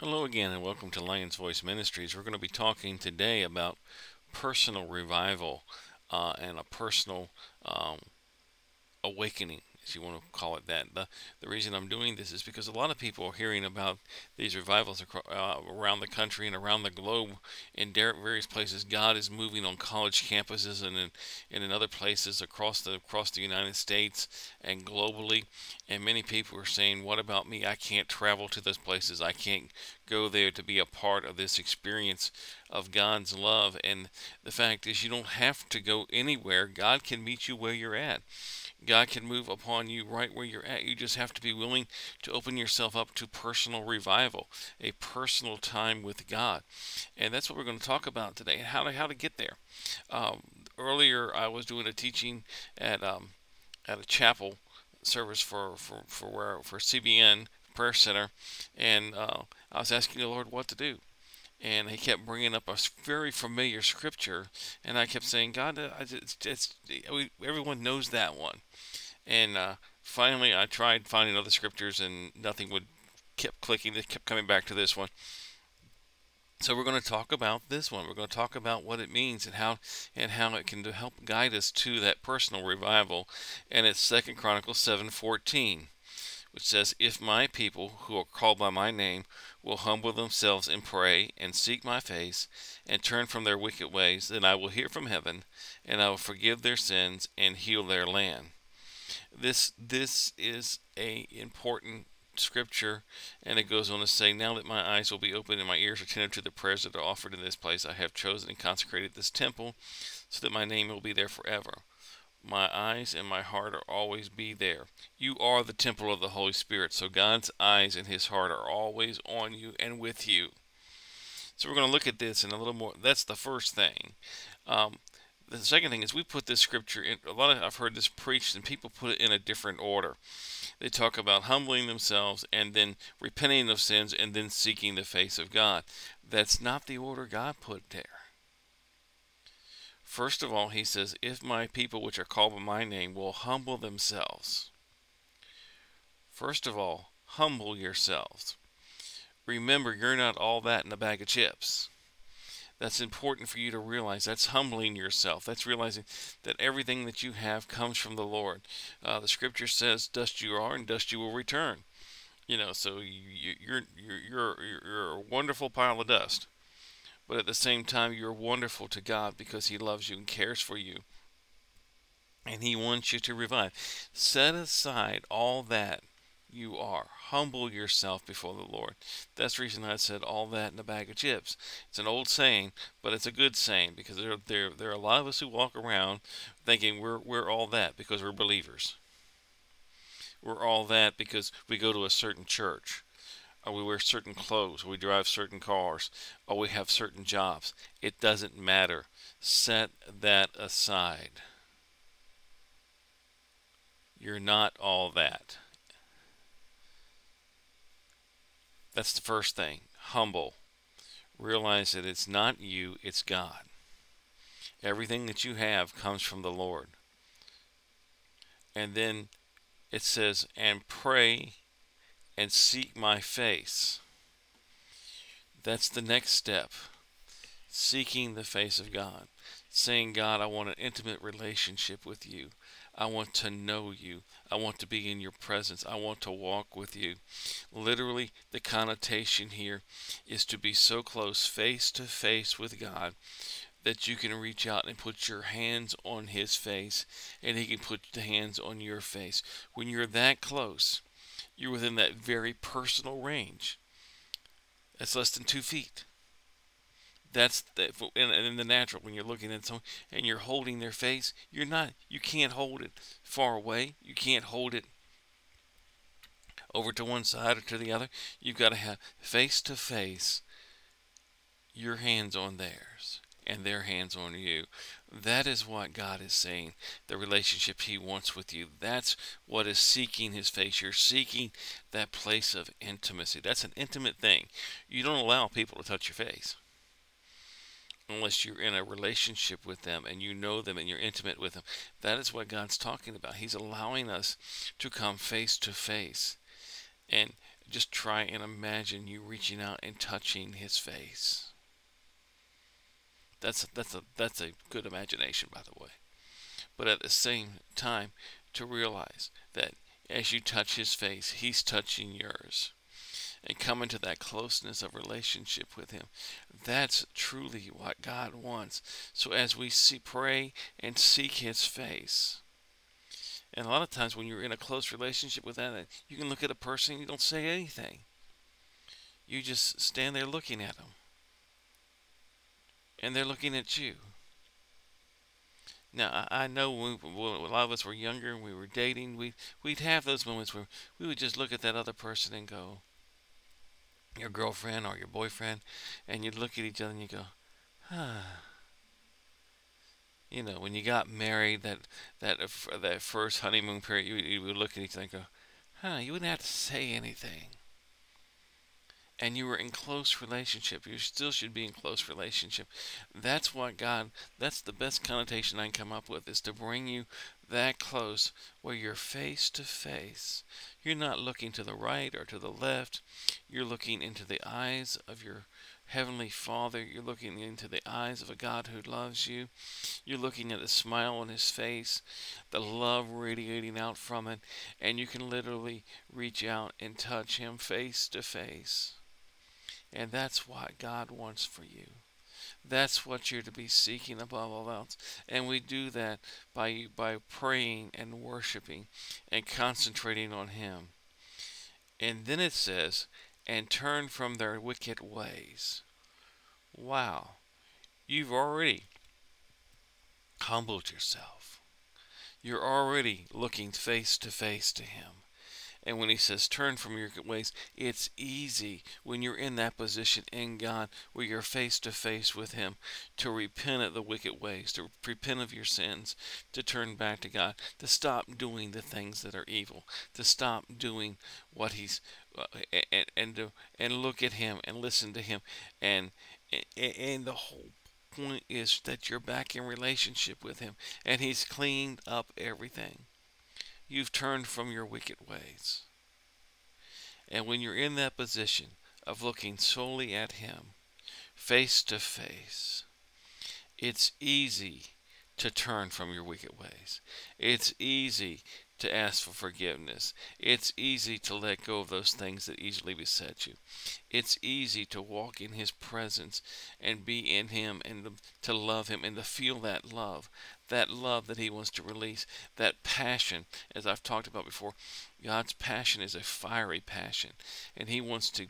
Hello again, and welcome to Lion's Voice Ministries. We're going to be talking today about personal revival uh, and a personal um, awakening if you want to call it that. The, the reason I'm doing this is because a lot of people are hearing about these revivals across, uh, around the country and around the globe in various places. God is moving on college campuses and in, and in other places across the across the United States and globally. And many people are saying, "What about me? I can't travel to those places. I can't go there to be a part of this experience of God's love." And the fact is, you don't have to go anywhere. God can meet you where you're at. God can move upon you right where you're at. You just have to be willing to open yourself up to personal revival, a personal time with God. And that's what we're going to talk about today, how to, how to get there. Um, earlier, I was doing a teaching at, um, at a chapel service for, for, for, where, for CBN Prayer Center, and uh, I was asking the Lord what to do and he kept bringing up a very familiar scripture, and I kept saying, God, uh, it's, it's, everyone knows that one. And uh, finally, I tried finding other scriptures, and nothing would kept clicking. It kept coming back to this one. So we're going to talk about this one. We're going to talk about what it means and how and how it can help guide us to that personal revival. And it's Second Chronicles seven fourteen which says, If my people who are called by my name will humble themselves and pray and seek my face and turn from their wicked ways, then I will hear from heaven and I will forgive their sins and heal their land. This this is a important scripture and it goes on to say now that my eyes will be open and my ears attentive to the prayers that are offered in this place i have chosen and consecrated this temple so that my name will be there forever my eyes and my heart are always be there. You are the temple of the Holy Spirit, so God's eyes and his heart are always on you and with you. So we're going to look at this in a little more. That's the first thing. Um, the second thing is we put this scripture in. A lot of I've heard this preached, and people put it in a different order. They talk about humbling themselves and then repenting of sins and then seeking the face of God. That's not the order God put there. First of all, he says, If my people which are called by my name will humble themselves. First of all, humble yourselves. Remember, you're not all that in a bag of chips. That's important for you to realize. That's humbling yourself. That's realizing that everything that you have comes from the Lord. Uh, the scripture says, Dust you are, and dust you will return. You know, so you, you're, you're, you're, you're a wonderful pile of dust but at the same time, you're wonderful to God because He loves you and cares for you. And He wants you to revive. Set aside all that you are. Humble yourself before the Lord. That's the reason I said all that in a bag of chips. It's an old saying, but it's a good saying because there, there, there are a lot of us who walk around thinking we're, we're all that because we're believers. We're all that because we go to a certain church or we wear certain clothes, or we drive certain cars, or we have certain jobs. It doesn't matter. Set that aside. You're not all that. That's the first thing. Humble. Realize that it's not you, it's God. Everything that you have comes from the Lord. And then it says, and pray and seek my face. That's the next step. Seeking the face of God. Saying, God, I want an intimate relationship with you. I want to know you. I want to be in your presence. I want to walk with you. Literally, the connotation here is to be so close, face to face with God, that you can reach out and put your hands on his face, and he can put the hands on your face. When you're that close, you're within that very personal range. That's less than two feet. That's the, in, in the natural when you're looking at someone and you're holding their face. You're not. You can't hold it far away. You can't hold it over to one side or to the other. You've got to have face to face. Your hands on theirs and their hands on you. That is what God is saying, the relationship He wants with you. That's what is seeking His face. You're seeking that place of intimacy. That's an intimate thing. You don't allow people to touch your face unless you're in a relationship with them and you know them and you're intimate with them. That is what God's talking about. He's allowing us to come face to face. And just try and imagine you reaching out and touching his face. That's that's a that's a good imagination, by the way. But at the same time, to realize that as you touch his face, he's touching yours. And come into that closeness of relationship with him. That's truly what God wants. So as we see, pray and seek his face. And a lot of times when you're in a close relationship with that, you can look at a person and you don't say anything. You just stand there looking at them. And they're looking at you. Now I know when, a lot of us were younger and we were dating, we we'd have those moments where we would just look at that other person and go, your girlfriend or your boyfriend, and you'd look at each other and you go, ah. You know, when you got married, that that that first honeymoon period, you, you would look at each other and go, huh, you wouldn't have to say anything and you were in close relationship you still should be in close relationship that's what god that's the best connotation i can come up with is to bring you that close where you're face to face you're not looking to the right or to the left you're looking into the eyes of your Heavenly Father, you're looking into the eyes of a God who loves you. You're looking at the smile on His face, the love radiating out from it, and you can literally reach out and touch Him face to face. And that's what God wants for you. That's what you're to be seeking above all else. And we do that by by praying and worshiping and concentrating on him. And then it says, and turn from their wicked ways. Wow. You've already humbled yourself. You're already looking face to face to him. And when he says turn from your ways, it's easy when you're in that position in God where you're face to face with him to repent of the wicked ways, to repent of your sins, to turn back to God, to stop doing the things that are evil, to stop doing what he's uh, and and to, and look at him and listen to him. And and the whole point is that you're back in relationship with him and he's cleaned up everything you've turned from your wicked ways. And when you're in that position of looking solely at Him, face to face, it's easy to turn from your wicked ways. It's easy to ask for forgiveness. It's easy to let go of those things that easily beset you. It's easy to walk in His presence and be in Him and to love Him and to feel that love, that love that He wants to release, that passion, as I've talked about before. God's passion is a fiery passion, and He wants to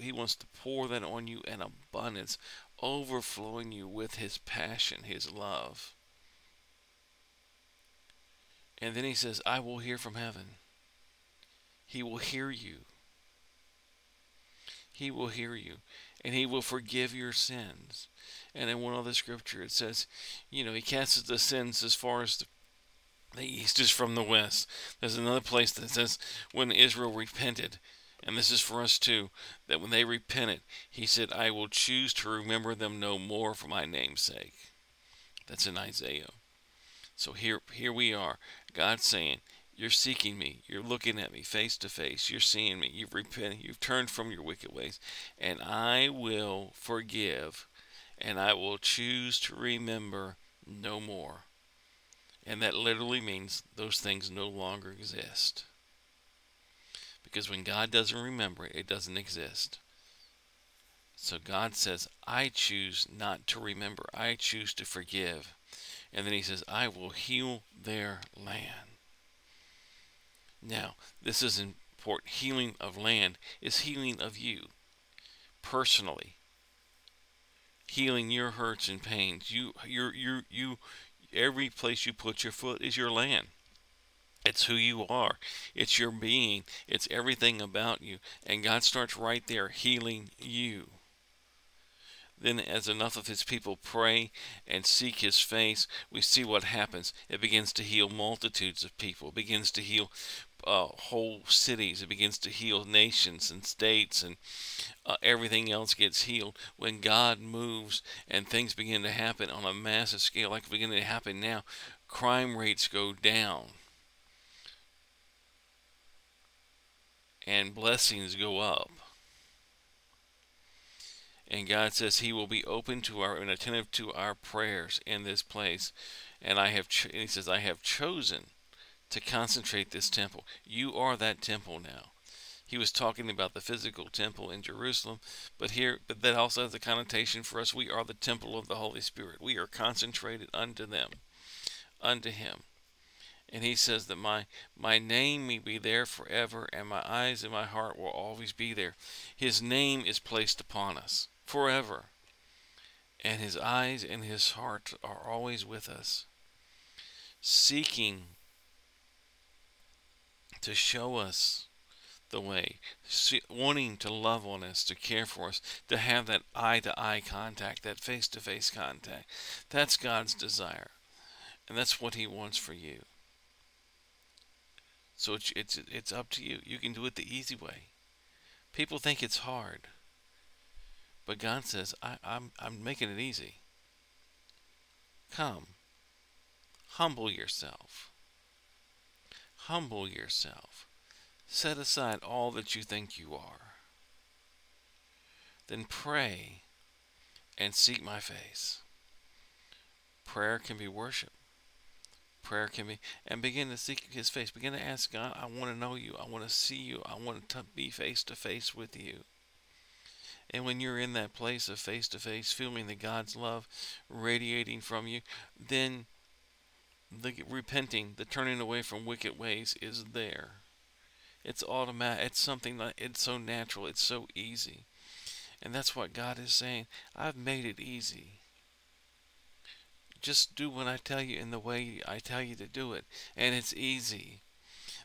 He wants to pour that on you in abundance, overflowing you with His passion, His love. And then he says, I will hear from heaven. He will hear you. He will hear you. And he will forgive your sins. And in one other scripture it says, you know, he casts the sins as far as the, the east is from the west. There's another place that says, when Israel repented, and this is for us too, that when they repented, he said, I will choose to remember them no more for my name's sake. That's in Isaiah. So here, here we are. God saying, You're seeking me. You're looking at me face to face. You're seeing me. You've repented. You've turned from your wicked ways. And I will forgive. And I will choose to remember no more. And that literally means those things no longer exist. Because when God doesn't remember it, it doesn't exist. So God says, I choose not to remember. I choose to forgive. And then he says, I will heal their land. Now, this is important. Healing of land is healing of you personally. Healing your hurts and pains. You, you, you, you, every place you put your foot is your land. It's who you are. It's your being. It's everything about you. And God starts right there healing you. Then, as enough of his people pray and seek his face, we see what happens. It begins to heal multitudes of people, it begins to heal uh, whole cities, it begins to heal nations and states, and uh, everything else gets healed. When God moves and things begin to happen on a massive scale, like beginning to happen now, crime rates go down. and blessings go up. And God says He will be open to our and attentive to our prayers in this place. And I have, cho- He says, I have chosen to concentrate this temple. You are that temple now. He was talking about the physical temple in Jerusalem, but here, but that also has a connotation for us. We are the temple of the Holy Spirit. We are concentrated unto them, unto Him. And he says that my my name may be there forever, and my eyes and my heart will always be there. His name is placed upon us forever, and his eyes and his heart are always with us, seeking to show us the way, wanting to love on us, to care for us, to have that eye to eye contact, that face to face contact. That's God's desire. And that's what He wants for you. So it's, it's, it's up to you. You can do it the easy way. People think it's hard. But God says, I, I'm, I'm making it easy. Come. Humble yourself. Humble yourself. Set aside all that you think you are. Then pray and seek my face. Prayer can be worship. Prayer can be, and begin to seek his face. Begin to ask God, I want to know you. I want to see you. I want to be face to face with you. And when you're in that place of face to face, feeling the God's love radiating from you, then the repenting, the turning away from wicked ways is there. It's automatic. It's something that it's so natural. It's so easy. And that's what God is saying. I've made it easy. Just do what I tell you in the way I tell you to do it. And it's easy.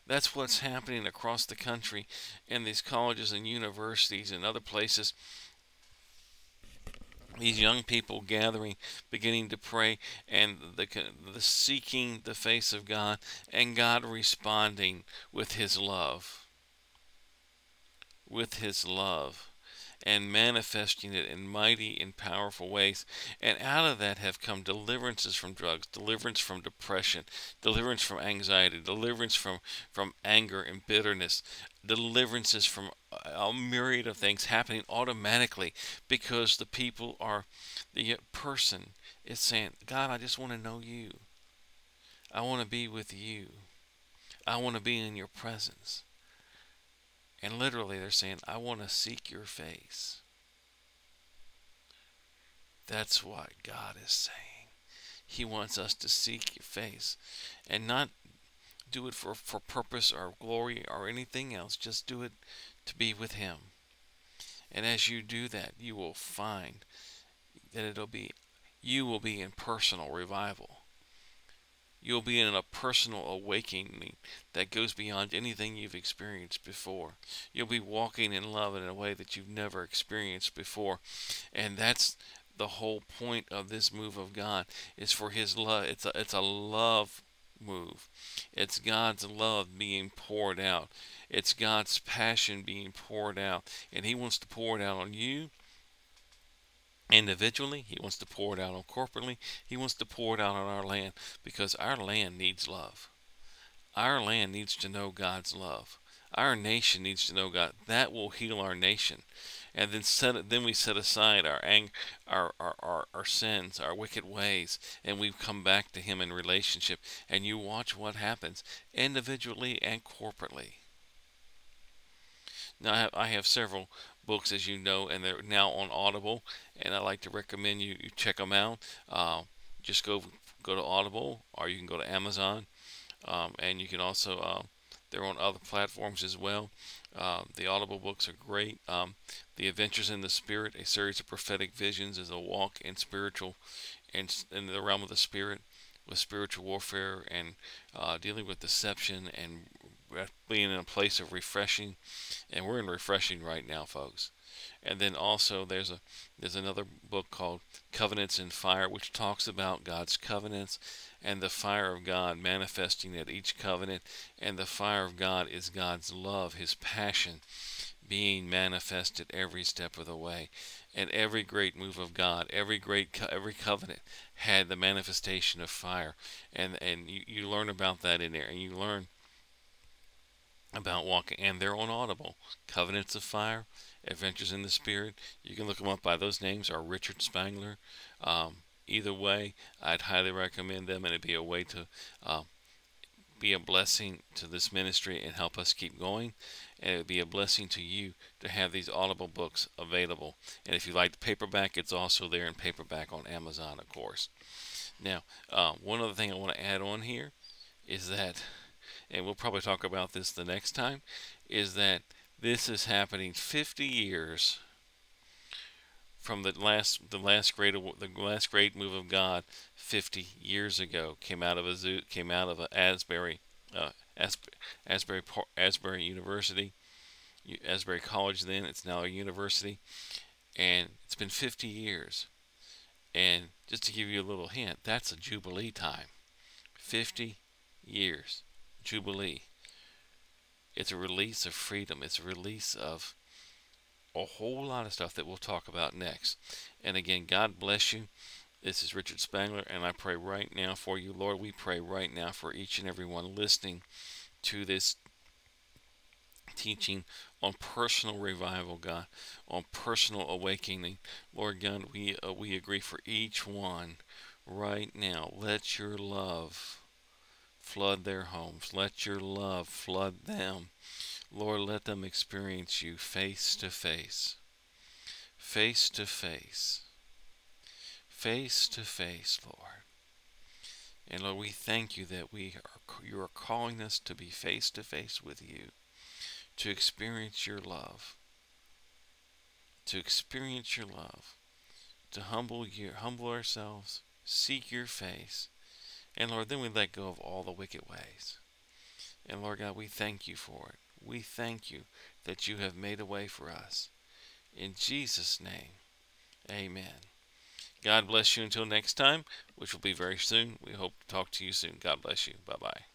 That's what's happening across the country in these colleges and universities and other places these young people gathering, beginning to pray, and the, the seeking the face of God, and God responding with His love. With His love and manifesting it in mighty and powerful ways. And out of that have come deliverances from drugs, deliverance from depression, deliverance from anxiety, deliverance from, from anger and bitterness, deliverances from a myriad of things happening automatically because the people are, the person is saying, God, I just want to know you. I want to be with you. I want to be in your presence. And literally, they're saying, I want to seek your face. That's what God is saying. He wants us to seek your face and not do it for, for purpose or glory or anything else. Just do it to be with Him. And as you do that, you will find that it'll be, you will be in personal revival. You'll be in a personal awakening that goes beyond anything you've experienced before. You'll be walking in love in a way that you've never experienced before. And that's the whole point of this move of God is for his love. It's a, it's a love move. It's God's love being poured out. It's God's passion being poured out. And he wants to pour it out on you individually, He wants to pour it out on corporately, He wants to pour it out on our land because our land needs love. Our land needs to know God's love. Our nation needs to know God. That will heal our nation. And then set then we set aside our ang- our, our, our, our sins, our wicked ways, and we come back to Him in relationship. And you watch what happens individually and corporately. Now, I have, I have several books, as you know, and they're now on Audible. And I like to recommend you, you check them out. Uh, just go go to Audible, or you can go to Amazon, um, and you can also uh, they're on other platforms as well. Uh, the Audible books are great. Um, the Adventures in the Spirit, a series of prophetic visions, is a walk in spiritual, and in, in the realm of the spirit, with spiritual warfare and uh, dealing with deception and being in a place of refreshing, and we're in refreshing right now, folks. And then also there's a there's another book called Covenants in Fire, which talks about God's covenants and the fire of God manifesting at each covenant. And the fire of God is God's love, His passion, being manifested every step of the way. And every great move of God, every great co- every covenant had the manifestation of fire, and and you, you learn about that in there, and you learn about walking, and they're on Audible. Covenants of Fire, Adventures in the Spirit. You can look them up by those names, or Richard Spangler. Um, either way, I'd highly recommend them, and it'd be a way to uh, be a blessing to this ministry and help us keep going. And it would be a blessing to you to have these Audible books available. And if you like the paperback, it's also there in paperback on Amazon, of course. Now, uh, one other thing I want to add on here is that and we'll probably talk about this the next time, is that this is happening 50 years from the last the last great the last great move of God 50 years ago came out of a zoo came out of a Asbury uh, Asbury Asbury University Asbury College then it's now a university and it's been 50 years. And just to give you a little hint that's a jubilee time 50 years Jubilee. It's a release of freedom. It's a release of a whole lot of stuff that we'll talk about next. And again, God bless you. This is Richard Spangler, and I pray right now for you, Lord. We pray right now for each and every one listening to this teaching on personal revival, God, on personal awakening. Lord God, we uh, we agree for each one right now. Let your love flood their homes. Let your love flood them. Lord, let them experience you face to face. Face to face. Face to face, Lord. And Lord, we thank you that we are you are calling us to be face to face with you, to experience your love. To experience your love. To humble humble ourselves, seek your face and Lord, then we let go of all the wicked ways. And Lord God, we thank you for it. We thank you that you have made a way for us. In Jesus' name, amen. God bless you until next time, which will be very soon. We hope to talk to you soon. God bless you. Bye bye.